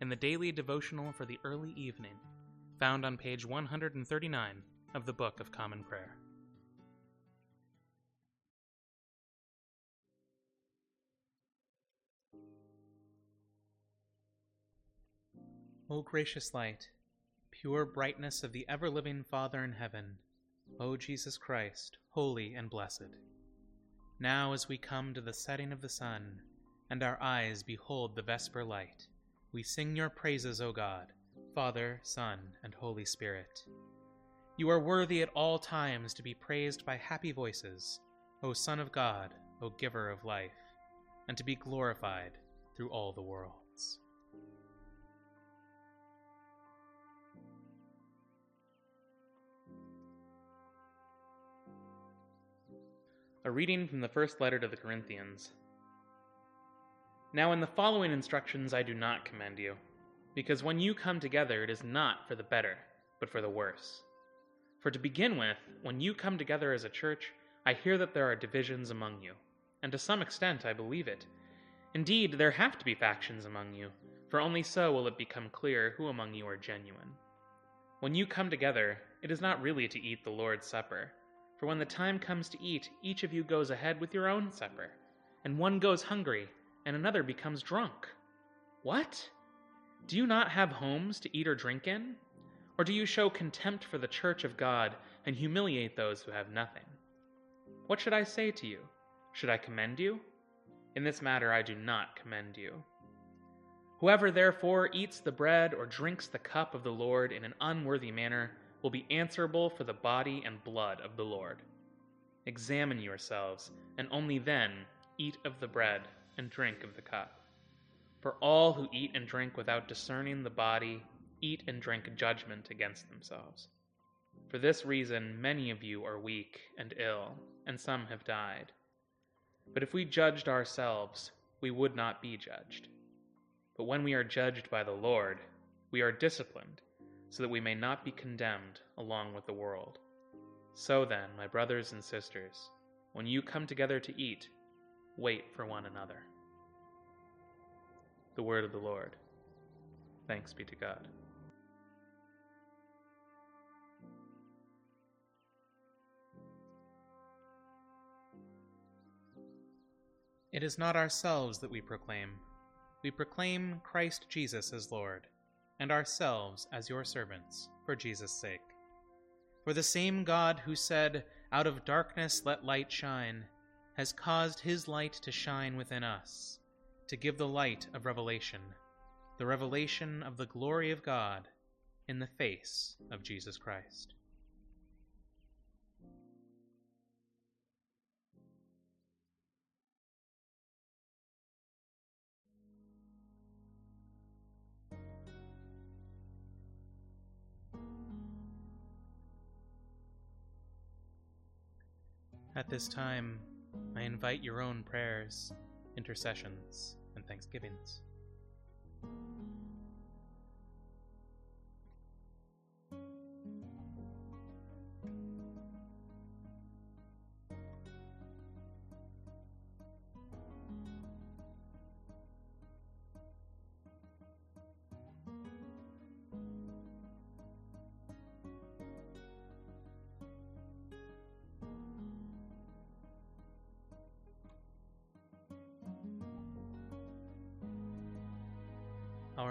in the daily devotional for the early evening, found on page 139 of the Book of Common Prayer. O gracious light, pure brightness of the ever living Father in heaven, O Jesus Christ, holy and blessed. Now, as we come to the setting of the sun, and our eyes behold the vesper light, we sing your praises, O God, Father, Son, and Holy Spirit. You are worthy at all times to be praised by happy voices, O Son of God, O Giver of life, and to be glorified through all the worlds. A reading from the first letter to the Corinthians. Now, in the following instructions, I do not commend you, because when you come together, it is not for the better, but for the worse. For to begin with, when you come together as a church, I hear that there are divisions among you, and to some extent I believe it. Indeed, there have to be factions among you, for only so will it become clear who among you are genuine. When you come together, it is not really to eat the Lord's Supper, for when the time comes to eat, each of you goes ahead with your own supper, and one goes hungry and another becomes drunk. What? Do you not have homes to eat or drink in? Or do you show contempt for the church of God and humiliate those who have nothing? What should I say to you? Should I commend you? In this matter I do not commend you. Whoever therefore eats the bread or drinks the cup of the Lord in an unworthy manner will be answerable for the body and blood of the Lord. Examine yourselves, and only then eat of the bread and drink of the cup. For all who eat and drink without discerning the body eat and drink judgment against themselves. For this reason, many of you are weak and ill, and some have died. But if we judged ourselves, we would not be judged. But when we are judged by the Lord, we are disciplined, so that we may not be condemned along with the world. So then, my brothers and sisters, when you come together to eat, wait for one another. The word of the Lord. Thanks be to God. It is not ourselves that we proclaim. We proclaim Christ Jesus as Lord, and ourselves as your servants, for Jesus' sake. For the same God who said, Out of darkness let light shine, has caused his light to shine within us, to give the light of revelation, the revelation of the glory of God in the face of Jesus Christ. At this time, I invite your own prayers, intercessions, and thanksgivings.